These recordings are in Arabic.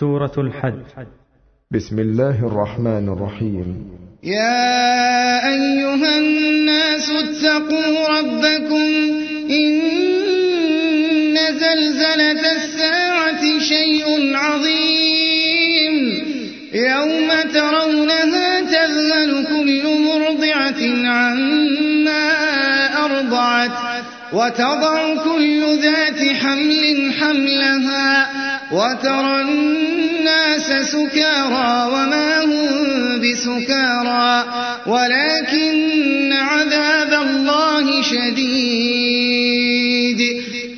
سورة الحج. بسم الله الرحمن الرحيم. يا أيها الناس اتقوا ربكم إن زلزلة الساعة شيء عظيم. يوم ترونها تذهل كل مرضعة عما أرضعت وتضع كل ذات حمل حملها وترى الناس سكارى وما هم بسكارى ولكن عذاب الله شديد.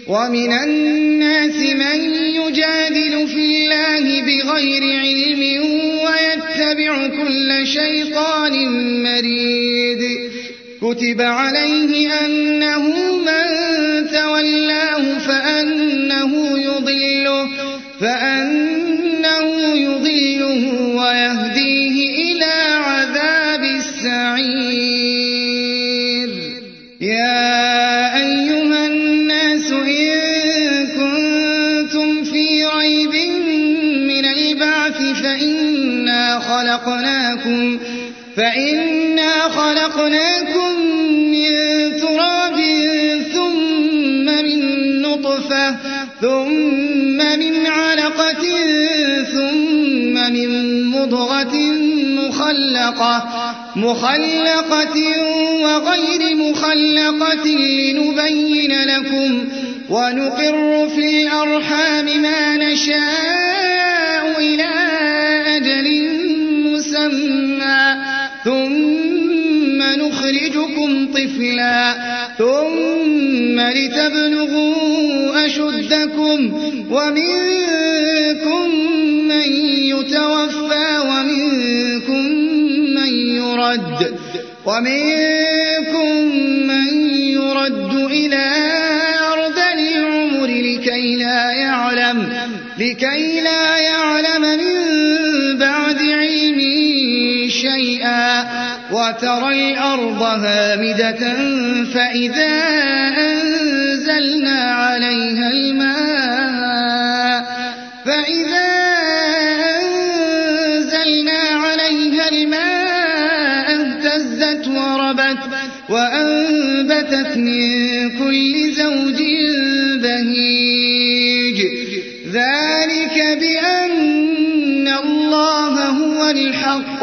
ومن الناس من يجادل في الله بغير علم ويتبع كل شيطان مريد. كتب عليه أنه من تولاه فإنا خلقناكم من تراب ثم من نطفة ثم من علقة ثم من مضغة مخلقة مخلقة وغير مخلقة لنبين لكم ونقر في الأرحام ما نشاء إلى ثم نخرجكم طفلا ثم لتبلغوا أشدكم ومنكم من يتوفى ومنكم من يرد ومنكم من يرد إلى أرض العمر لكي لا يعلم لكي لا يعلم من بعد علم شيئا وترى الأرض هامدة فإذا أنزلنا عليها الماء فإذا أنزلنا عليها الماء اهتزت وربت وأنبتت من كل زوج بهيج. ذلك بأن الله هو الحق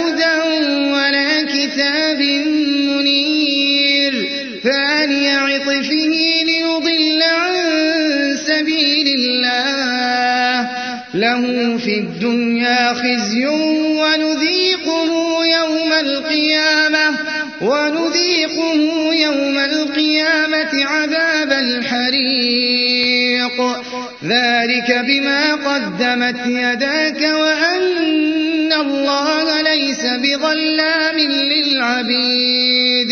الدنيا خزي ونذيقه يوم القيامة ونذيقه يوم القيامة عذاب الحريق. ذلك بما قدمت يداك وأن الله ليس بظلام للعبيد.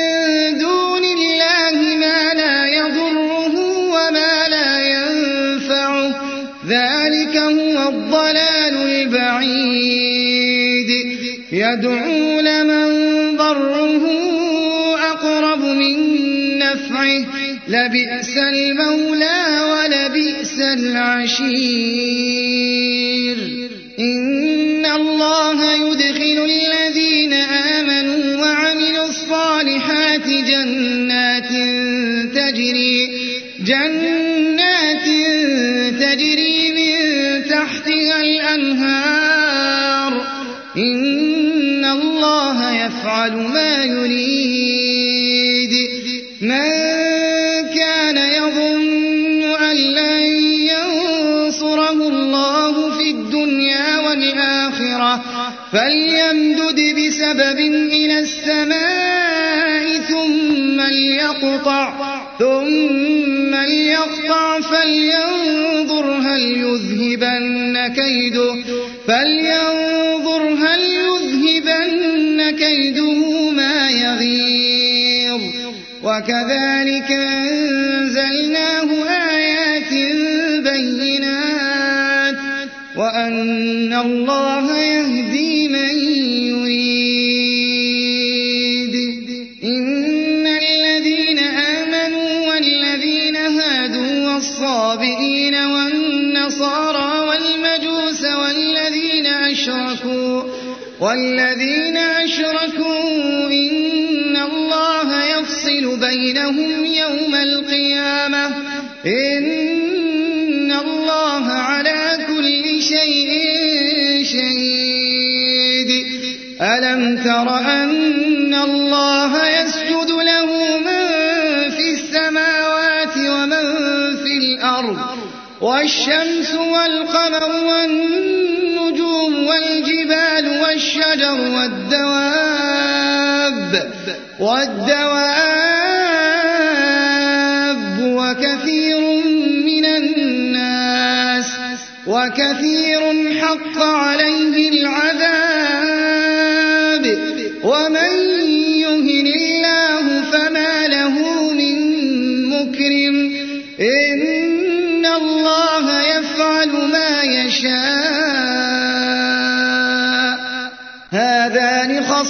يدعو لمن ضره أقرب من نفعه. لبئس المولى ولبئس العشير. إن الله يدخل الذين آمنوا وعملوا الصالحات جنات تجري جنات تجري من تحتها الأنهار. يفعل ما يريد. من كان يظن أن لن ينصره الله في الدنيا والآخرة فليمدد بسبب إلى السماء ثم ليقطع ثم ليقطع فلينظر هل يذهبن كيده فلينظر هل يذهبن كيده ما يغيظ. وكذلك أنزلناه آيات بينات. وأن الله يهدي من يريد. إن الذين آمنوا والذين هادوا والصابئين والنصارى والمجوس والذين أشركوا والذين أشركوا إن الله يفصل بينهم يوم القيامة. إن الله على كل شيء شهيد. ألم تر أن الله يسجد له من في السماوات ومن في الأرض والشمس والقمر والنجوم والجبال والشجر والدواب والدواب وكثير من الناس وكثير حق عليه العذاب.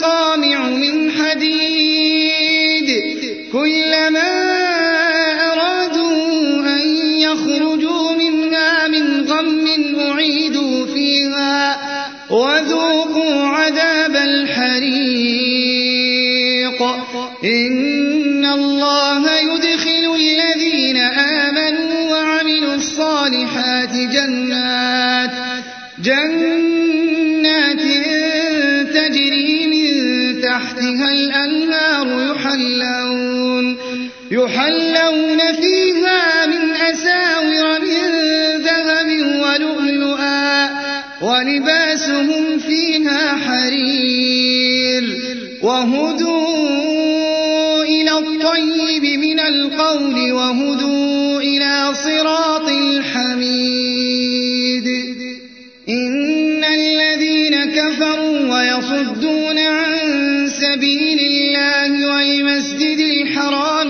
مقامع يحلون فيها من أساور من ذهب ولؤلؤا ولباسهم فيها حرير وهدوا إلى الطيب من القول وهدوا إلى صراط الحميد إن الذين كفروا ويصدون عن سبيل الله والمسجد الحرام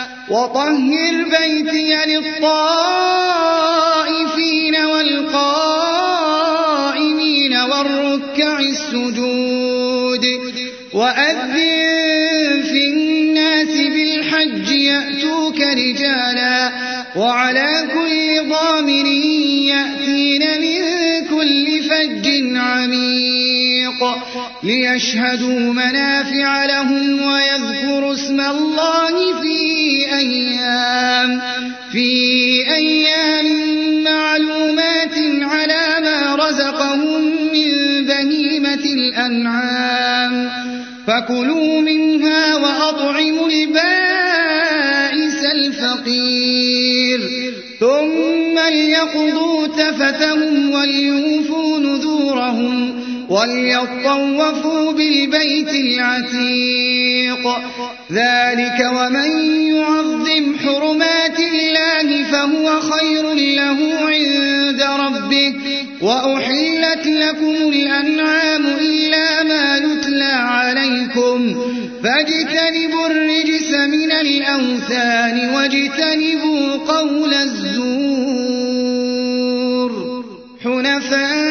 وطهر بيتي للطائفين والقائمين والركع السجود وأذن في الناس بالحج يأتوك رجالا وعلى كل ضامر يأتين من كل فج عميق ليشهدوا منافع لهم ويذكروا اسم الله في أيام في أيام معلومات على ما رزقهم من بهيمة الأنعام. فكلوا منها وأطعموا البائس الفقير. ثم ليقضوا تفتهم وليوفوا نذورهم. وليطوفوا بالبيت العتيق ذلك ومن يعظم حرمات الله فهو خير له عند ربه وأحلت لكم الأنعام إلا ما يتلى عليكم فاجتنبوا الرجس من الأوثان واجتنبوا قول الزور حنفاء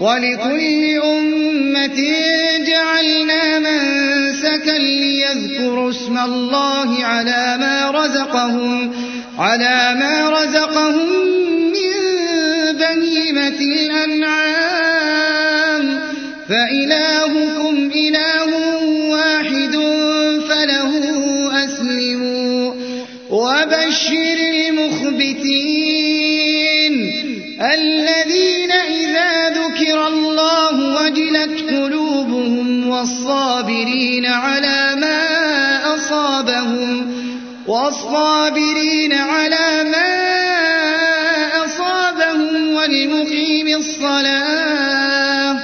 ولكل أمة جعلنا منسكا ليذكروا اسم الله على ما رزقهم على ما رزقهم من بهيمة الأنعام. فإلهكم إله واحد فله أسلموا وبشر المخبتين الذين والصابرين على ما أصابهم والصابرين على ما أصابهم والمقيم الصلاة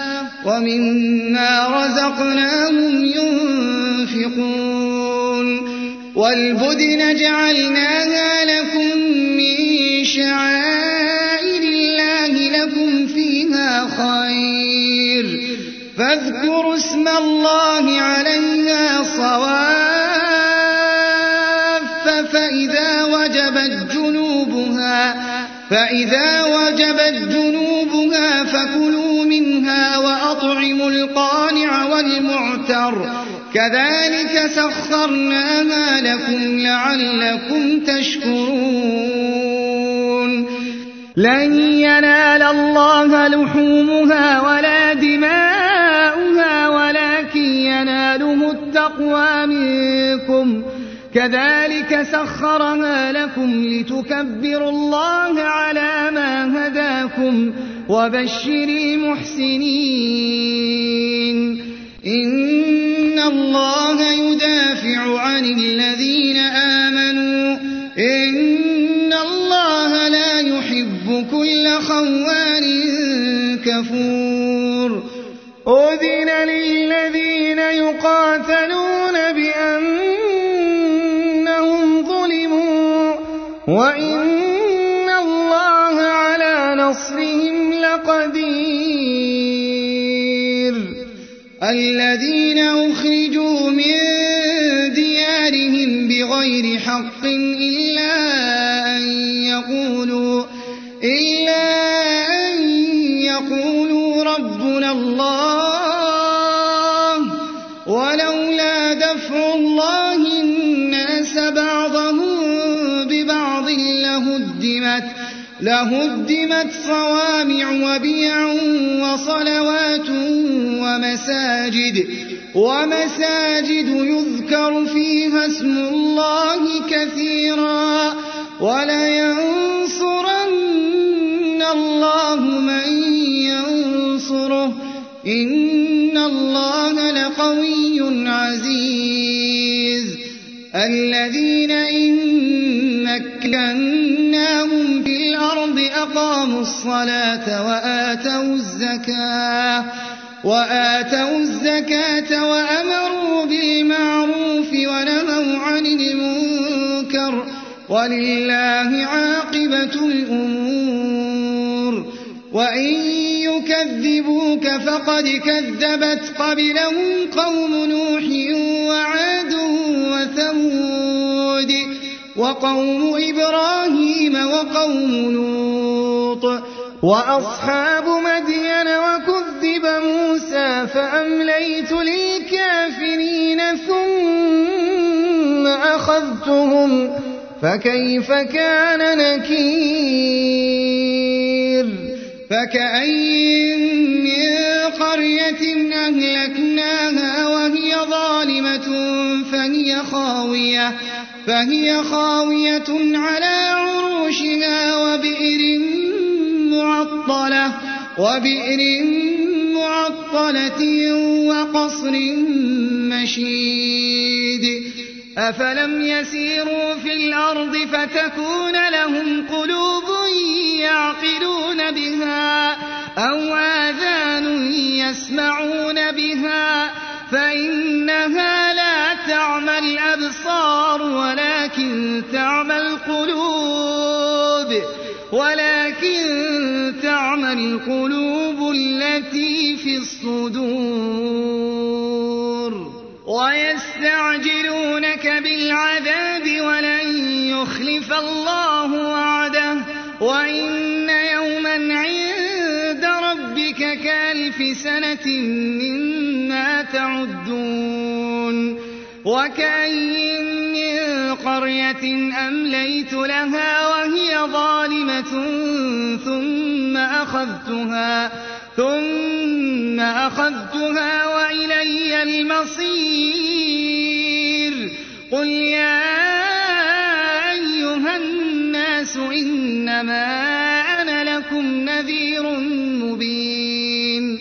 ومما رزقناهم ينفقون. والبدن جعلناها لكم من شعائر الله لكم فيها خير. فاذكروا اسم الله عليها صواف فإذا وجبت جنوبها فإذا وجبت جنوبها فكلوا منها وأطعموا القانع والمعتر. كذلك سخرناها لكم لعلكم تشكرون. لن ينال الله لحومها ولا دماؤها التقوى منكم. كذلك سخرها لكم لتكبروا الله على ما هداكم وبشر المحسنين. إن الله يدافع عن الذين آمنوا. إن الله لا يحب كل خوان كفور. أذن للذين يقاتلون بأنهم ظلموا وإن الله على نصرهم لقدير الذين أخرجوا من ديارهم بغير حق إلا أن يقولوا إلا أن يقولوا ربنا الله لهدمت صوامع وبيع وصلوات ومساجد ومساجد يذكر فيها اسم الله كثيرا ولينصرن الله من ينصره إن الله لقوي عزيز الذين إن في الأرض أقاموا الصلاة وآتوا الزكاة وآتوا الزكاة وأمروا بالمعروف ونهوا عن المنكر ولله عاقبة الأمور. وإن يكذبوك فقد كذبت قبلهم قوم نوح وعاد وثمود وقوم إبراهيم وقوم لوط وأصحاب مدين وكذب موسى فأمليت للكافرين ثم أخذتهم فكيف كان نكير؟ فكأين من قرية أهلكناها وهي ظالمة فهي خاوية فهي خاوية على عروشها وبئر معطلة وبئر معطلة وقصر مشيد. أفلم يسيروا في الأرض فتكون لهم قلوب يعقلون بها أو آذان يسمعون بها. فإنها لا تعمى الأبصار ولكن تعمى القلوب. ولكن تعمى القلوب التي في الصدور ويستعجلونك بالعذاب ولن يخلف الله وعده وإن يوما عند ربك كالف سنة مما تعدون وكأين من قرية أمليت لها وهي ظالمة ثم أخذتها ثم أخذتها وإلي المصير. قل يا أيها الناس إنما أنا لكم نذير مبين.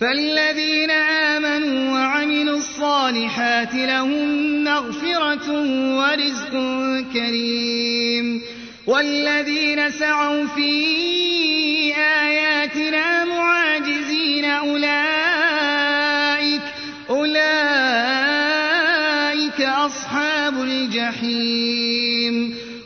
فالذين آمنوا وعملوا الصالحات لهم مغفرة ورزق كريم. والذين سعوا في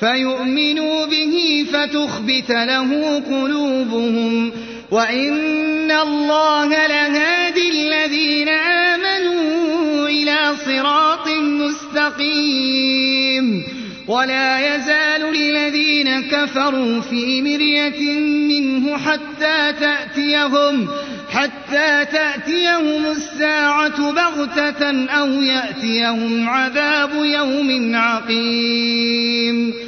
فيؤمنوا به فتخبت له قلوبهم. وإن الله لهادي الذين آمنوا إلى صراط مستقيم. ولا يزال الذين كفروا في مرية منه حتى تأتيهم حتى تأتيهم الساعة بغتة أو يأتيهم عذاب يوم عقيم.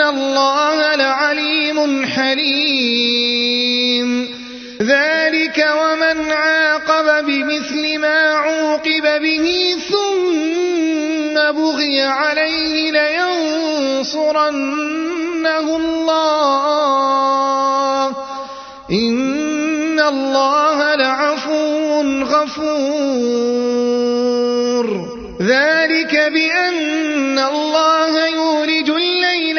الله لعليم حليم. ذلك ومن عاقب بمثل ما عوقب به ثم بغي عليه لينصرنه الله إن الله لعفو غفور. ذلك بأن الله الليل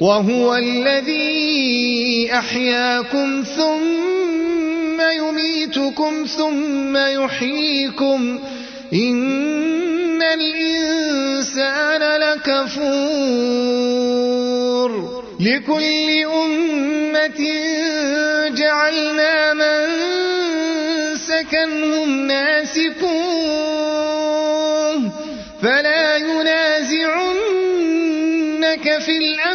وهو الذي أحياكم ثم يميتكم ثم يحييكم. إن الإنسان لكفور. لكل أمة جعلنا من سكنهم ناسكوه فلا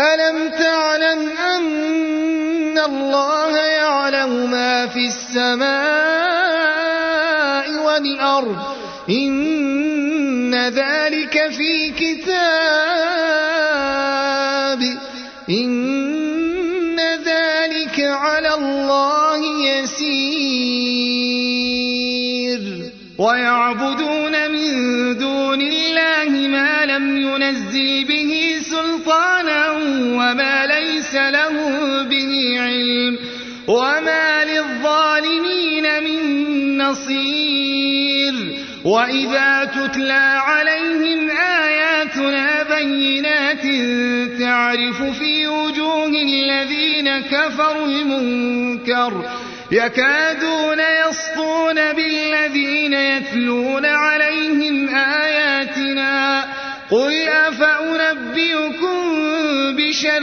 ألم تعلم أن الله يعلم ما في السماء والأرض إن ذلك في كتاب له به علم وما للظالمين من نصير وإذا تتلى عليهم آياتنا بينات تعرف في وجوه الذين كفروا المنكر يكادون يسطون بالذين يتلون عليهم آياتنا قل أفأنبئكم بشر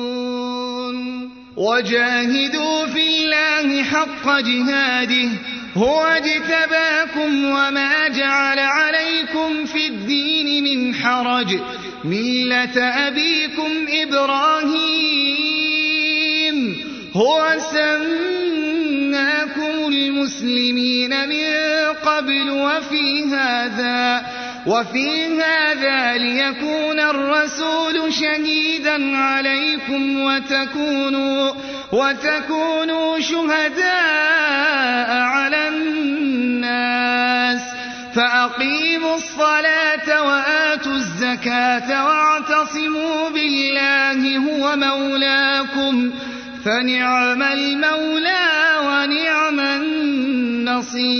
وجاهدوا في الله حق جهاده هو اجتباكم وما جعل عليكم في الدين من حرج ملة أبيكم إبراهيم هو سماكم المسلمين من قبل وفي هذا وفي هذا ليكون الرسول شهيدا عليكم وتكونوا وتكونوا شهداء على الناس. فأقيموا الصلاة وآتوا الزكاة واعتصموا بالله هو مولاكم. فنعم المولى ونعم النصير.